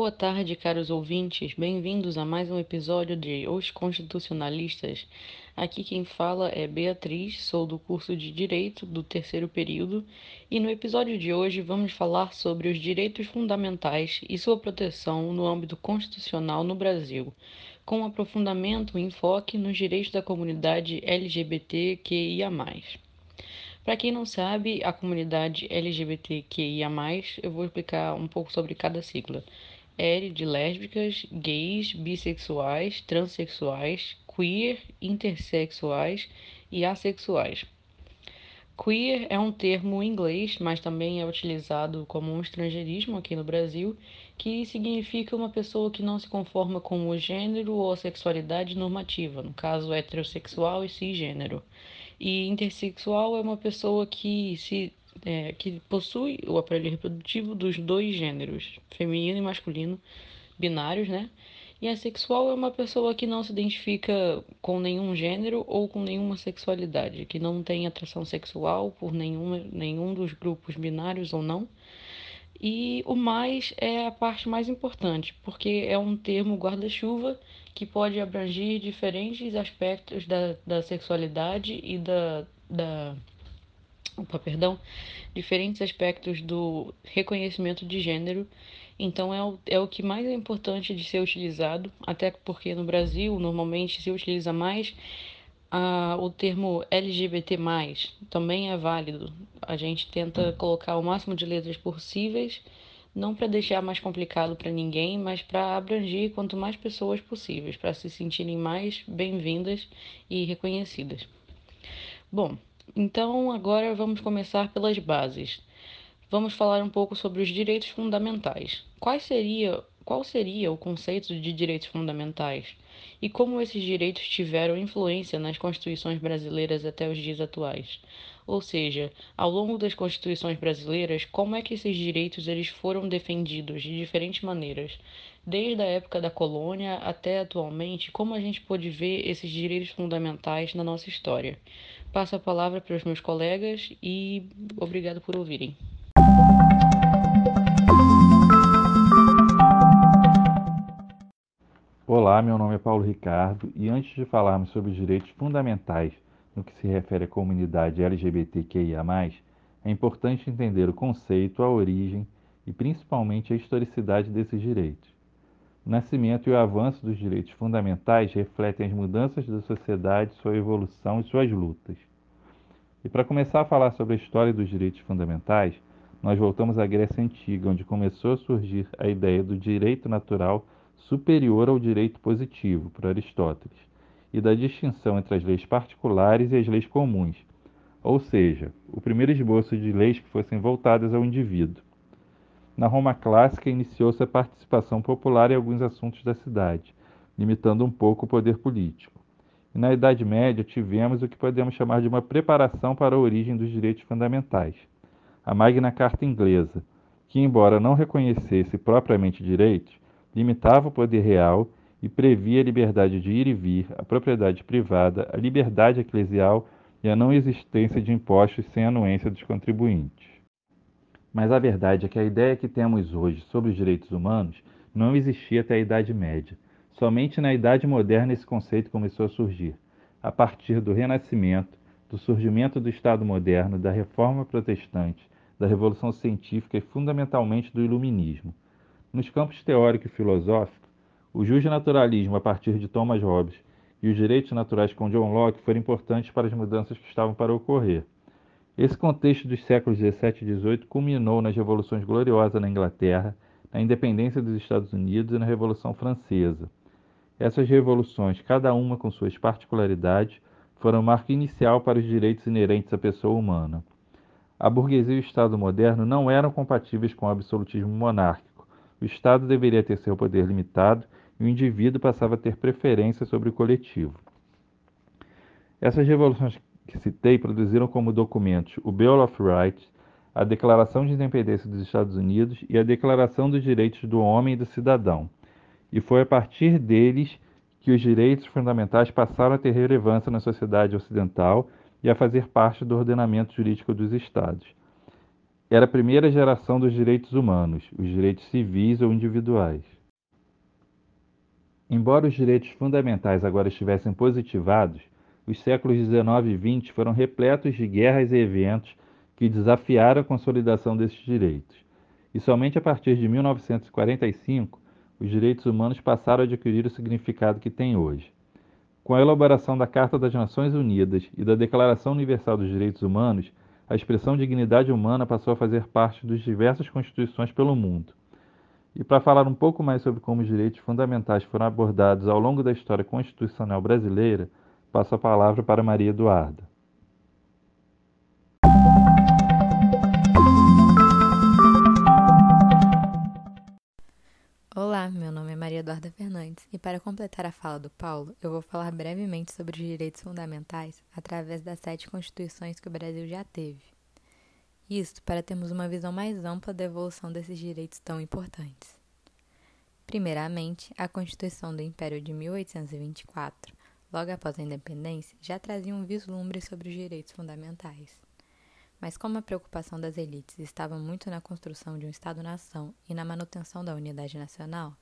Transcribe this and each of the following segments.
Boa tarde, caros ouvintes. Bem-vindos a mais um episódio de Os Constitucionalistas. Aqui quem fala é Beatriz, sou do curso de Direito do terceiro período, e no episódio de hoje vamos falar sobre os direitos fundamentais e sua proteção no âmbito constitucional no Brasil, com aprofundamento e enfoque nos direitos da comunidade LGBTQIA. Para quem não sabe, a comunidade LGBTQIA, eu vou explicar um pouco sobre cada sigla. L de lésbicas, gays, bissexuais, transexuais, queer, intersexuais e assexuais. Queer é um termo inglês, mas também é utilizado como um estrangeirismo aqui no Brasil, que significa uma pessoa que não se conforma com o gênero ou a sexualidade normativa, no caso heterossexual e cisgênero. E intersexual é uma pessoa que se é, que possui o aparelho reprodutivo dos dois gêneros, feminino e masculino, binários, né? E assexual é uma pessoa que não se identifica com nenhum gênero ou com nenhuma sexualidade, que não tem atração sexual por nenhuma, nenhum dos grupos binários ou não. E o mais é a parte mais importante, porque é um termo guarda-chuva que pode abranger diferentes aspectos da, da sexualidade e da, da opa, perdão, diferentes aspectos do reconhecimento de gênero. Então é o, é o que mais é importante de ser utilizado, até porque no Brasil normalmente se utiliza mais a, o termo LGBT+, também é válido. A gente tenta colocar o máximo de letras possíveis, não para deixar mais complicado para ninguém, mas para abranger quanto mais pessoas possíveis, para se sentirem mais bem-vindas e reconhecidas. Bom, então, agora vamos começar pelas bases. Vamos falar um pouco sobre os direitos fundamentais. Quais seria, qual seria o conceito de direitos fundamentais? E como esses direitos tiveram influência nas constituições brasileiras até os dias atuais? Ou seja, ao longo das constituições brasileiras, como é que esses direitos eles foram defendidos de diferentes maneiras? Desde a época da colônia até atualmente, como a gente pode ver esses direitos fundamentais na nossa história? Passo a palavra para os meus colegas e obrigado por ouvirem. Olá, meu nome é Paulo Ricardo e antes de falarmos sobre os direitos fundamentais no que se refere à comunidade LGBTQIA, é importante entender o conceito, a origem e principalmente a historicidade desses direitos. O nascimento e o avanço dos direitos fundamentais refletem as mudanças da sociedade, sua evolução e suas lutas. E para começar a falar sobre a história dos direitos fundamentais, nós voltamos à Grécia Antiga, onde começou a surgir a ideia do direito natural superior ao direito positivo, por Aristóteles, e da distinção entre as leis particulares e as leis comuns, ou seja, o primeiro esboço de leis que fossem voltadas ao indivíduo. Na Roma clássica, iniciou-se a participação popular em alguns assuntos da cidade, limitando um pouco o poder político. E na Idade Média tivemos o que podemos chamar de uma preparação para a origem dos direitos fundamentais, a Magna Carta Inglesa, que, embora não reconhecesse propriamente direitos, limitava o poder real e previa a liberdade de ir e vir, a propriedade privada, a liberdade eclesial e a não existência de impostos sem anuência dos contribuintes. Mas a verdade é que a ideia que temos hoje sobre os direitos humanos não existia até a Idade Média. Somente na Idade Moderna esse conceito começou a surgir, a partir do Renascimento, do surgimento do Estado moderno, da Reforma Protestante, da Revolução Científica e fundamentalmente do Iluminismo. Nos campos teórico e filosófico, o justnaturalismo a partir de Thomas Hobbes e os direitos naturais com John Locke foram importantes para as mudanças que estavam para ocorrer. Esse contexto dos séculos 17 e 18 culminou nas revoluções gloriosas na Inglaterra, na independência dos Estados Unidos e na Revolução Francesa. Essas revoluções, cada uma com suas particularidades, foram marco inicial para os direitos inerentes à pessoa humana. A burguesia e o Estado moderno não eram compatíveis com o absolutismo monárquico. O Estado deveria ter seu poder limitado e o indivíduo passava a ter preferência sobre o coletivo. Essas revoluções que citei produziram como documentos o Bill of Rights, a Declaração de Independência dos Estados Unidos e a Declaração dos Direitos do Homem e do Cidadão. E foi a partir deles que os direitos fundamentais passaram a ter relevância na sociedade ocidental e a fazer parte do ordenamento jurídico dos Estados. era a primeira geração dos direitos humanos, os direitos civis ou individuais. Embora os direitos fundamentais agora estivessem positivados, os séculos XIX e XX foram repletos de guerras e eventos que desafiaram a consolidação desses direitos. E somente a partir de 1945 os direitos humanos passaram a adquirir o significado que têm hoje. Com a elaboração da Carta das Nações Unidas e da Declaração Universal dos Direitos Humanos, a expressão dignidade humana passou a fazer parte das diversas constituições pelo mundo. E para falar um pouco mais sobre como os direitos fundamentais foram abordados ao longo da história constitucional brasileira, passo a palavra para Maria Eduarda. Olá, meu nome é Maria Eduarda Fernandes e para completar a fala do Paulo, eu vou falar brevemente sobre os direitos fundamentais através das sete constituições que o Brasil já teve. Isto para termos uma visão mais ampla da evolução desses direitos tão importantes. Primeiramente, a Constituição do Império de 1824, logo após a independência, já trazia um vislumbre sobre os direitos fundamentais. Mas como a preocupação das elites estava muito na construção de um Estado-nação e na manutenção da unidade nacional,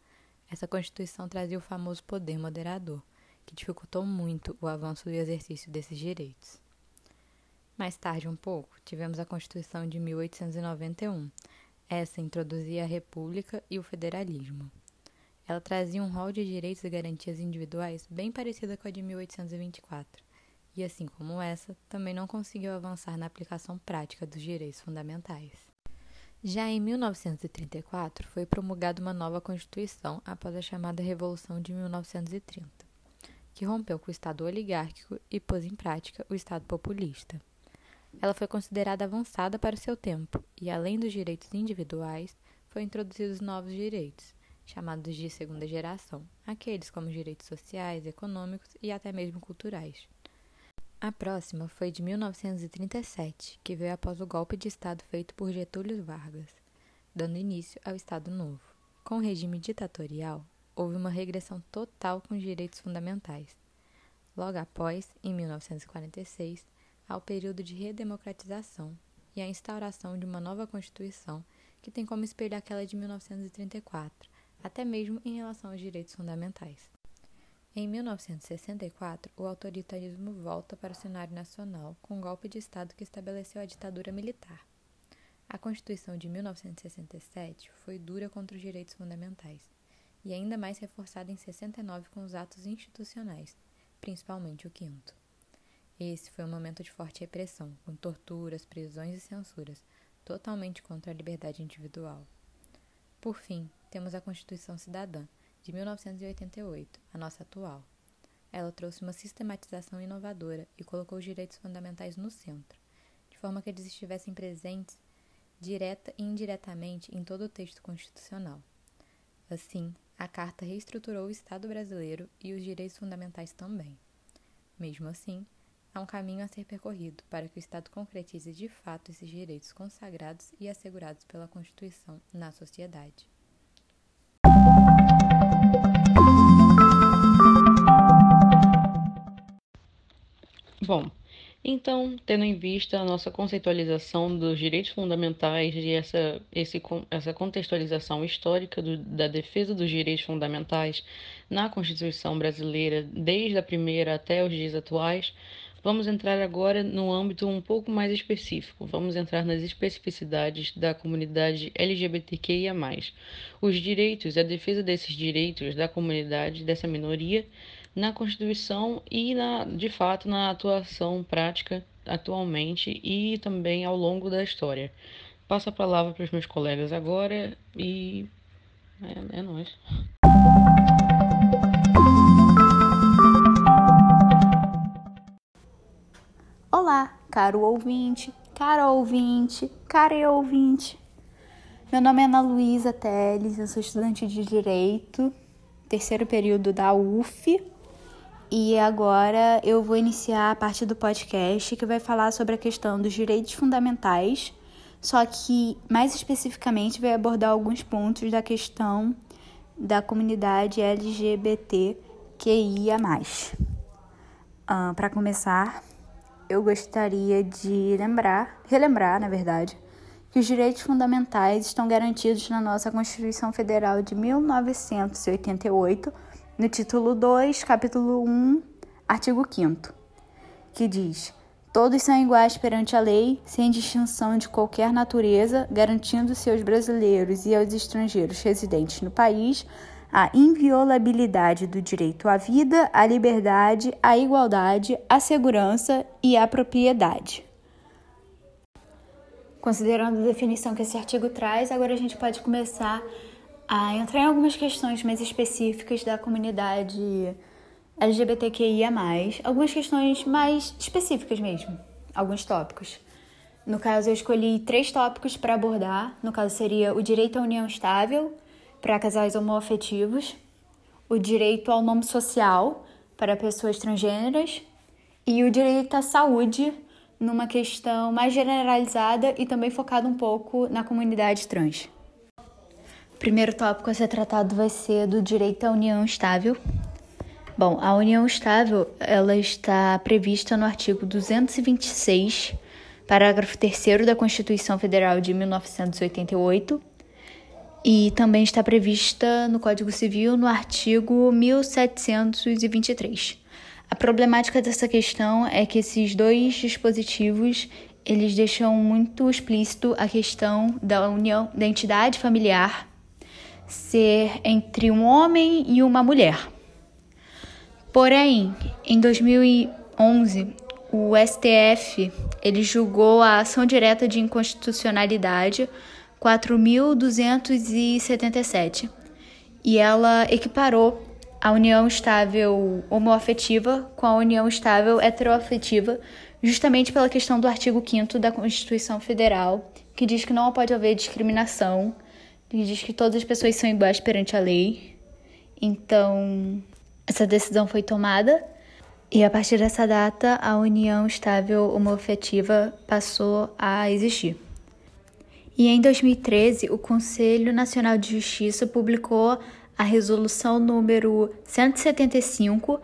essa Constituição trazia o famoso poder moderador, que dificultou muito o avanço do exercício desses direitos. Mais tarde um pouco, tivemos a Constituição de 1891. Essa introduzia a República e o federalismo. Ela trazia um rol de direitos e garantias individuais bem parecida com a de 1824 e, assim como essa, também não conseguiu avançar na aplicação prática dos direitos fundamentais. Já em 1934, foi promulgada uma nova Constituição após a chamada Revolução de 1930, que rompeu com o Estado oligárquico e pôs em prática o Estado populista. Ela foi considerada avançada para o seu tempo e, além dos direitos individuais, foi introduzidos novos direitos, chamados de segunda geração, aqueles como direitos sociais, econômicos e até mesmo culturais. A próxima foi de 1937, que veio após o golpe de Estado feito por Getúlio Vargas, dando início ao Estado Novo. Com o regime ditatorial, houve uma regressão total com os direitos fundamentais. Logo após, em 1946, há o período de redemocratização e a instauração de uma nova Constituição que tem como espelho aquela de 1934, até mesmo em relação aos direitos fundamentais. Em 1964, o autoritarismo volta para o cenário nacional com um golpe de Estado que estabeleceu a ditadura militar. A Constituição de 1967 foi dura contra os direitos fundamentais e ainda mais reforçada em 69 com os atos institucionais, principalmente o quinto. Esse foi um momento de forte repressão, com torturas, prisões e censuras, totalmente contra a liberdade individual. Por fim, temos a Constituição Cidadã, de 1988, a nossa atual. Ela trouxe uma sistematização inovadora e colocou os direitos fundamentais no centro, de forma que eles estivessem presentes direta e indiretamente em todo o texto constitucional. Assim, a Carta reestruturou o Estado brasileiro e os direitos fundamentais também. Mesmo assim, há um caminho a ser percorrido para que o Estado concretize de fato esses direitos consagrados e assegurados pela Constituição na sociedade. Bom, então, tendo em vista a nossa conceitualização dos direitos fundamentais e essa, esse, essa contextualização histórica do, da defesa dos direitos fundamentais na Constituição brasileira, desde a primeira até os dias atuais, vamos entrar agora no âmbito um pouco mais específico. Vamos entrar nas especificidades da comunidade LGBTQIA. Os direitos a defesa desses direitos da comunidade, dessa minoria na Constituição e, na, de fato, na atuação prática atualmente e também ao longo da história. Passo a palavra para os meus colegas agora e é, é nóis. Olá, caro ouvinte, cara ouvinte, cara ouvinte. Meu nome é Ana Luísa Teles, eu sou estudante de Direito, terceiro período da UF e agora eu vou iniciar a parte do podcast que vai falar sobre a questão dos direitos fundamentais, só que mais especificamente vai abordar alguns pontos da questão da comunidade LGBTQIA. Uh, Para começar, eu gostaria de lembrar, relembrar, na verdade, que os direitos fundamentais estão garantidos na nossa Constituição Federal de 1988, no título 2, capítulo 1, artigo 5 que diz: Todos são iguais perante a lei, sem distinção de qualquer natureza, garantindo-se aos brasileiros e aos estrangeiros residentes no país a inviolabilidade do direito à vida, à liberdade, à igualdade, à segurança e à propriedade. Considerando a definição que esse artigo traz, agora a gente pode começar a entrar em algumas questões mais específicas da comunidade LGBTQIA, algumas questões mais específicas mesmo, alguns tópicos. No caso, eu escolhi três tópicos para abordar. No caso, seria o direito à união estável para casais homoafetivos, o direito ao nome social para pessoas transgêneras e o direito à saúde numa questão mais generalizada e também focado um pouco na comunidade trans. O primeiro tópico a ser tratado vai ser do direito à união estável. Bom, a união estável ela está prevista no artigo 226, parágrafo 3 da Constituição Federal de 1988 e também está prevista no Código Civil no artigo 1723. A problemática dessa questão é que esses dois dispositivos eles deixam muito explícito a questão da união da entidade familiar ser entre um homem e uma mulher. Porém, em 2011, o STF ele julgou a ação direta de inconstitucionalidade 4277 e ela equiparou a união estável homoafetiva com a união estável heteroafetiva, justamente pela questão do artigo 5 da Constituição Federal, que diz que não pode haver discriminação, que diz que todas as pessoas são iguais perante a lei. Então, essa decisão foi tomada e a partir dessa data a união estável homoafetiva passou a existir. E em 2013, o Conselho Nacional de Justiça publicou a resolução número 175,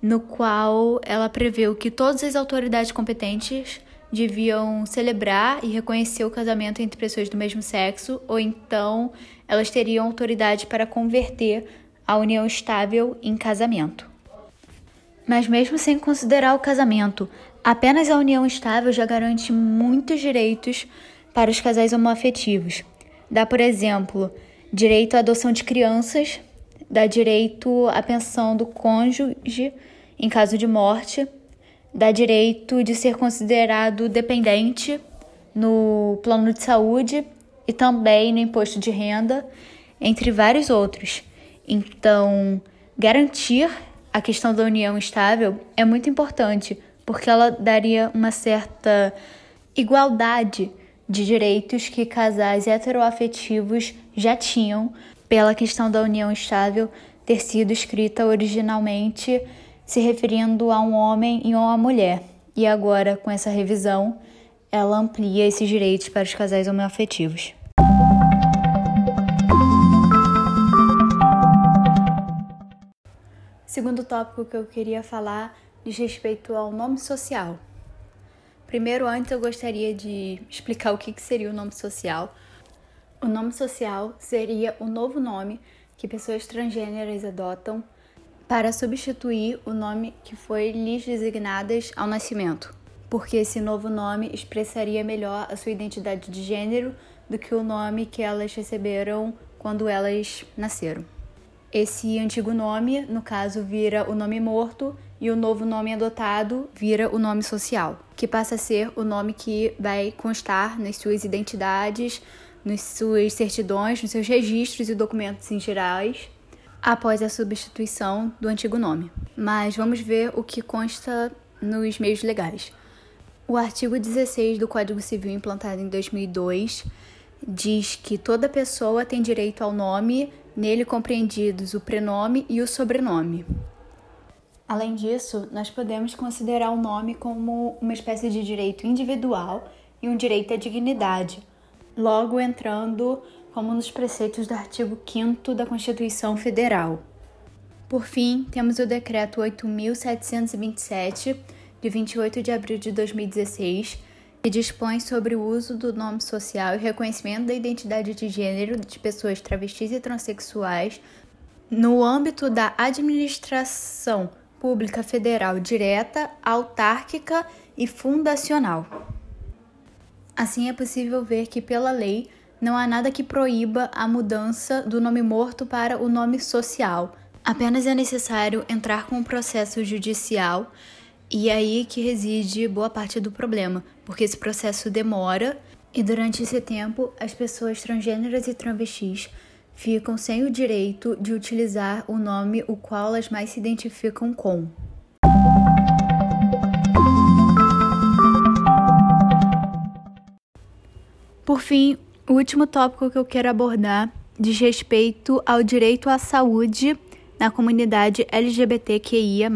no qual ela preveu que todas as autoridades competentes deviam celebrar e reconhecer o casamento entre pessoas do mesmo sexo, ou então elas teriam autoridade para converter a união estável em casamento. Mas, mesmo sem considerar o casamento, apenas a união estável já garante muitos direitos para os casais homoafetivos. Dá, por exemplo, direito à adoção de crianças, dá direito à pensão do cônjuge em caso de morte, dá direito de ser considerado dependente no plano de saúde e também no imposto de renda, entre vários outros. Então, garantir a questão da união estável é muito importante, porque ela daria uma certa igualdade de direitos que casais heteroafetivos já tinham pela questão da união estável ter sido escrita originalmente se referindo a um homem e a uma mulher. E agora, com essa revisão, ela amplia esses direitos para os casais homoafetivos. Segundo tópico que eu queria falar diz respeito ao nome social. Primeiro, antes eu gostaria de explicar o que seria o nome social. O nome social seria o novo nome que pessoas transgêneras adotam para substituir o nome que foi lhes designadas ao nascimento, porque esse novo nome expressaria melhor a sua identidade de gênero do que o nome que elas receberam quando elas nasceram. Esse antigo nome, no caso, vira o nome morto e o novo nome adotado vira o nome social, que passa a ser o nome que vai constar nas suas identidades, nas suas certidões, nos seus registros e documentos em gerais, após a substituição do antigo nome. Mas vamos ver o que consta nos meios legais. O artigo 16 do Código Civil, implantado em 2002, diz que toda pessoa tem direito ao nome, nele compreendidos o prenome e o sobrenome. Além disso, nós podemos considerar o nome como uma espécie de direito individual e um direito à dignidade, logo entrando como nos preceitos do artigo 5 da Constituição Federal. Por fim, temos o Decreto 8.727, de 28 de abril de 2016, que dispõe sobre o uso do nome social e reconhecimento da identidade de gênero de pessoas travestis e transexuais no âmbito da administração pública federal direta, autárquica e fundacional. Assim, é possível ver que, pela lei, não há nada que proíba a mudança do nome morto para o nome social. Apenas é necessário entrar com o processo judicial e é aí que reside boa parte do problema, porque esse processo demora e durante esse tempo as pessoas transgêneras e travestis ficam sem o direito de utilizar o nome o qual elas mais se identificam com. Por fim, o último tópico que eu quero abordar diz respeito ao direito à saúde na comunidade LGBTQIA.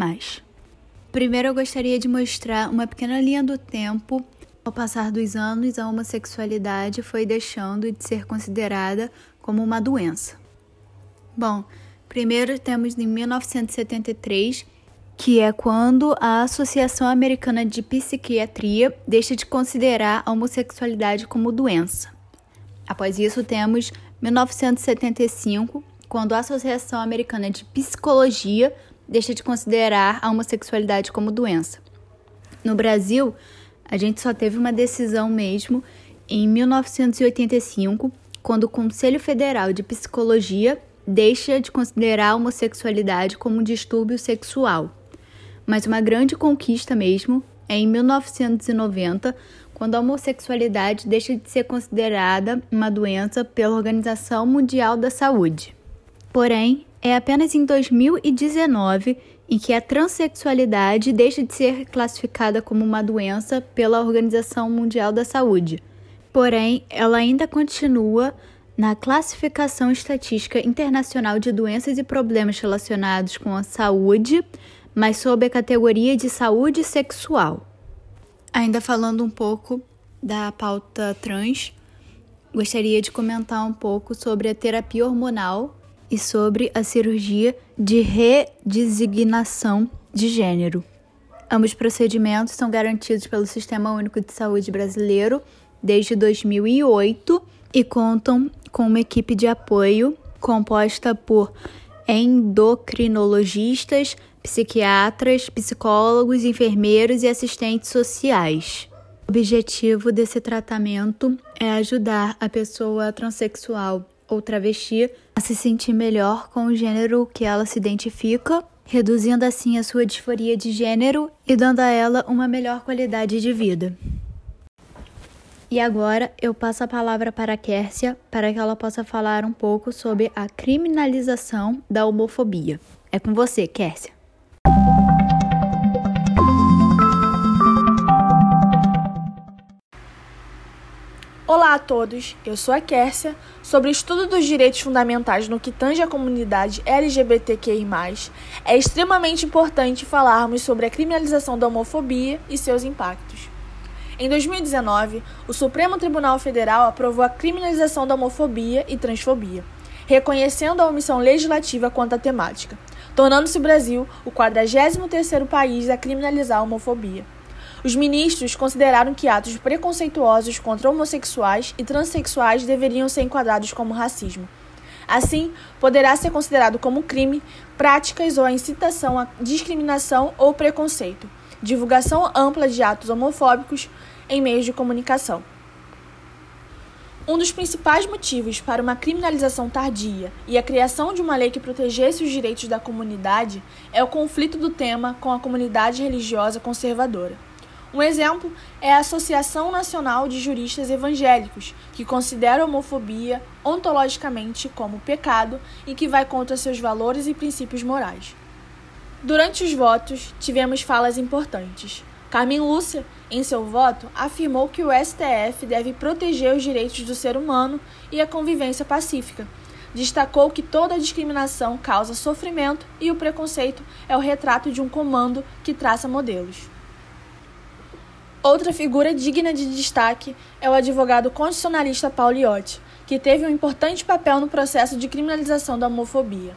Primeiro, eu gostaria de mostrar uma pequena linha do tempo. Ao passar dos anos, a homossexualidade foi deixando de ser considerada como uma doença. Bom, primeiro temos em 1973, que é quando a Associação Americana de Psiquiatria deixa de considerar a homossexualidade como doença. Após isso, temos 1975, quando a Associação Americana de Psicologia deixa de considerar a homossexualidade como doença. No Brasil, a gente só teve uma decisão mesmo em 1985, quando o Conselho Federal de Psicologia deixa de considerar a homossexualidade como um distúrbio sexual. Mas uma grande conquista mesmo é em 1990, quando a homossexualidade deixa de ser considerada uma doença pela Organização Mundial da Saúde. Porém, é apenas em 2019 em que a transexualidade deixa de ser classificada como uma doença pela Organização Mundial da Saúde. Porém, ela ainda continua na Classificação Estatística Internacional de Doenças e Problemas Relacionados com a Saúde, mas sob a categoria de saúde sexual. Ainda falando um pouco da pauta trans, gostaria de comentar um pouco sobre a terapia hormonal e sobre a cirurgia de redesignação de gênero. Ambos procedimentos são garantidos pelo Sistema Único de Saúde brasileiro desde 2008 e contam com uma equipe de apoio composta por endocrinologistas, psiquiatras, psicólogos, enfermeiros e assistentes sociais. O objetivo desse tratamento é ajudar a pessoa transexual ou travesti a se sentir melhor com o gênero que ela se identifica, reduzindo assim a sua disforia de gênero e dando a ela uma melhor qualidade de vida. E agora eu passo a palavra para a Kércia para que ela possa falar um pouco sobre a criminalização da homofobia. É com você, Kércia. Olá a todos, eu sou a Kércia. Sobre o estudo dos direitos fundamentais no que tange a comunidade LGBTQI, é extremamente importante falarmos sobre a criminalização da homofobia e seus impactos. Em 2019, o Supremo Tribunal Federal aprovou a criminalização da homofobia e transfobia, reconhecendo a omissão legislativa quanto à temática, tornando-se o Brasil o 43º país a criminalizar a homofobia. Os ministros consideraram que atos preconceituosos contra homossexuais e transexuais deveriam ser enquadrados como racismo. Assim, poderá ser considerado como crime práticas ou a incitação à discriminação ou preconceito, divulgação ampla de atos homofóbicos em meios de comunicação. Um dos principais motivos para uma criminalização tardia e a criação de uma lei que protegesse os direitos da comunidade é o conflito do tema com a comunidade religiosa conservadora. Um exemplo é a Associação Nacional de Juristas Evangélicos, que considera a homofobia ontologicamente como pecado e que vai contra seus valores e princípios morais. Durante os votos, tivemos falas importantes. Carmen Lúcia, em seu voto, afirmou que o STF deve proteger os direitos do ser humano e a convivência pacífica. Destacou que toda discriminação causa sofrimento e o preconceito é o retrato de um comando que traça modelos. Outra figura digna de destaque é o advogado constitucionalista Paulo Iotti, que teve um importante papel no processo de criminalização da homofobia.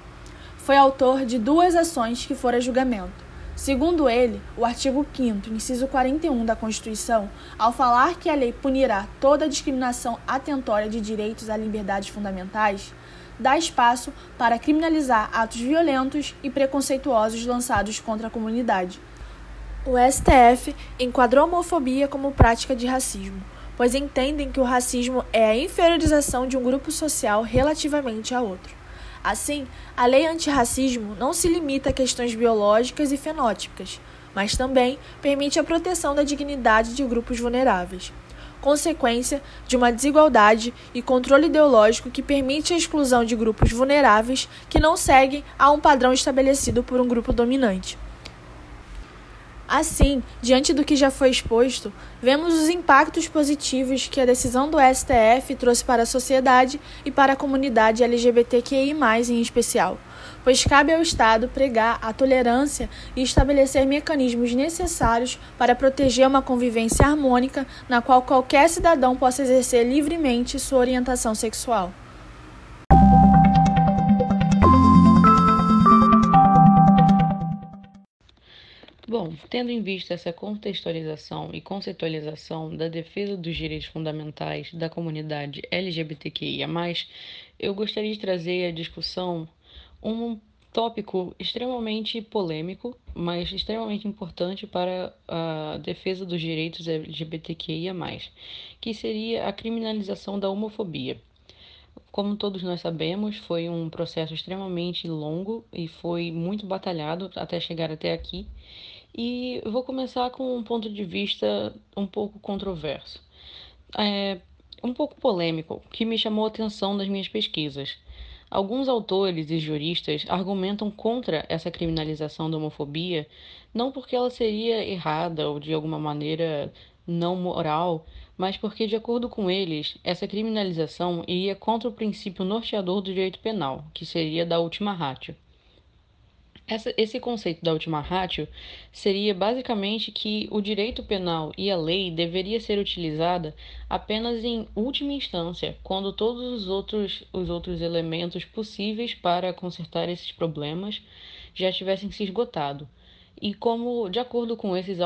Foi autor de duas ações que foram a julgamento, Segundo ele, o artigo 5, inciso 41 da Constituição, ao falar que a lei punirá toda discriminação atentória de direitos a liberdades fundamentais, dá espaço para criminalizar atos violentos e preconceituosos lançados contra a comunidade. O STF enquadrou a homofobia como prática de racismo, pois entendem que o racismo é a inferiorização de um grupo social relativamente a outro. Assim, a lei antirracismo não se limita a questões biológicas e fenótipicas, mas também permite a proteção da dignidade de grupos vulneráveis, consequência de uma desigualdade e controle ideológico que permite a exclusão de grupos vulneráveis que não seguem a um padrão estabelecido por um grupo dominante. Assim, diante do que já foi exposto, vemos os impactos positivos que a decisão do STF trouxe para a sociedade e para a comunidade LGBTQI, em especial, pois cabe ao Estado pregar a tolerância e estabelecer mecanismos necessários para proteger uma convivência harmônica na qual qualquer cidadão possa exercer livremente sua orientação sexual. Bom, tendo em vista essa contextualização e conceitualização da defesa dos direitos fundamentais da comunidade LGBTQIA, eu gostaria de trazer à discussão um tópico extremamente polêmico, mas extremamente importante para a defesa dos direitos LGBTQIA, que seria a criminalização da homofobia. Como todos nós sabemos, foi um processo extremamente longo e foi muito batalhado até chegar até aqui. E vou começar com um ponto de vista um pouco controverso, é, um pouco polêmico, que me chamou a atenção nas minhas pesquisas. Alguns autores e juristas argumentam contra essa criminalização da homofobia, não porque ela seria errada ou de alguma maneira não moral, mas porque, de acordo com eles, essa criminalização iria contra o princípio norteador do direito penal, que seria da ultima ratio. Essa, esse conceito da ultima ratio seria basicamente que o direito penal e a lei deveria ser utilizada apenas em última instância, quando todos os outros, os outros elementos possíveis para consertar esses problemas já tivessem se esgotado. E como, de acordo com esses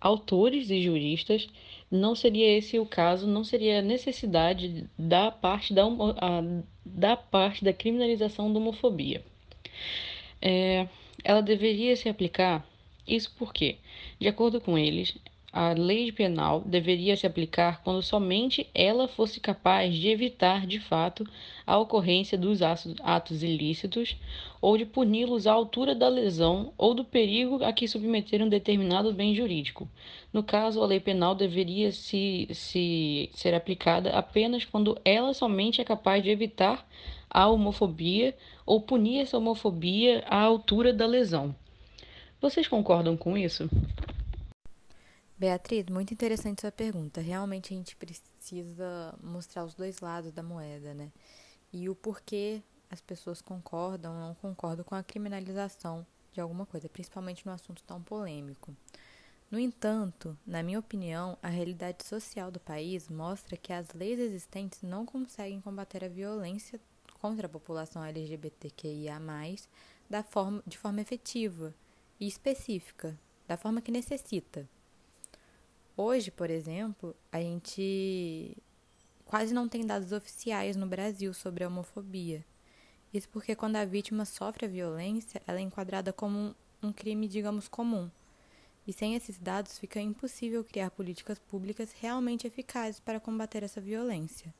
autores e juristas, não seria esse o caso, não seria necessidade da parte da, da parte da criminalização da homofobia é, ela deveria se aplicar. Isso porque, de acordo com eles, a lei penal deveria se aplicar quando somente ela fosse capaz de evitar, de fato, a ocorrência dos atos ilícitos ou de puni-los à altura da lesão ou do perigo a que submeter um determinado bem jurídico. No caso, a lei penal deveria se, se ser aplicada apenas quando ela somente é capaz de evitar a homofobia ou punir essa homofobia à altura da lesão. Vocês concordam com isso? Beatriz, muito interessante sua pergunta. Realmente a gente precisa mostrar os dois lados da moeda, né? E o porquê as pessoas concordam ou não concordam com a criminalização de alguma coisa, principalmente num assunto tão polêmico. No entanto, na minha opinião, a realidade social do país mostra que as leis existentes não conseguem combater a violência contra a população LGBTQIA, da forma, de forma efetiva e específica, da forma que necessita. Hoje, por exemplo, a gente quase não tem dados oficiais no Brasil sobre a homofobia. Isso porque quando a vítima sofre a violência, ela é enquadrada como um, um crime, digamos, comum. E sem esses dados fica impossível criar políticas públicas realmente eficazes para combater essa violência.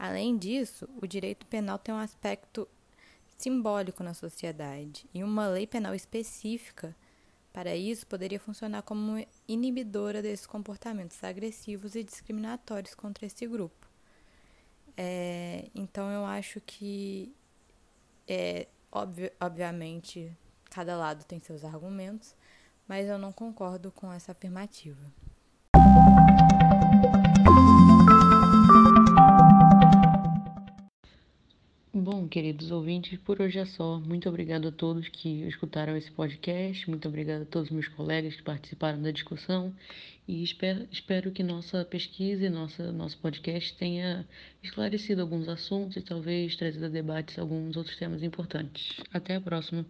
Além disso, o direito penal tem um aspecto simbólico na sociedade e uma lei penal específica para isso poderia funcionar como inibidora desses comportamentos agressivos e discriminatórios contra esse grupo. É, então eu acho que é obvi obviamente cada lado tem seus argumentos, mas eu não concordo com essa afirmativa. Bom, queridos ouvintes, por hoje é só. Muito obrigado a todos que escutaram esse podcast, muito obrigado a todos os meus colegas que participaram da discussão e espero, espero que nossa pesquisa e nossa, nosso podcast tenha esclarecido alguns assuntos e talvez trazido a debates alguns outros temas importantes. Até a próxima!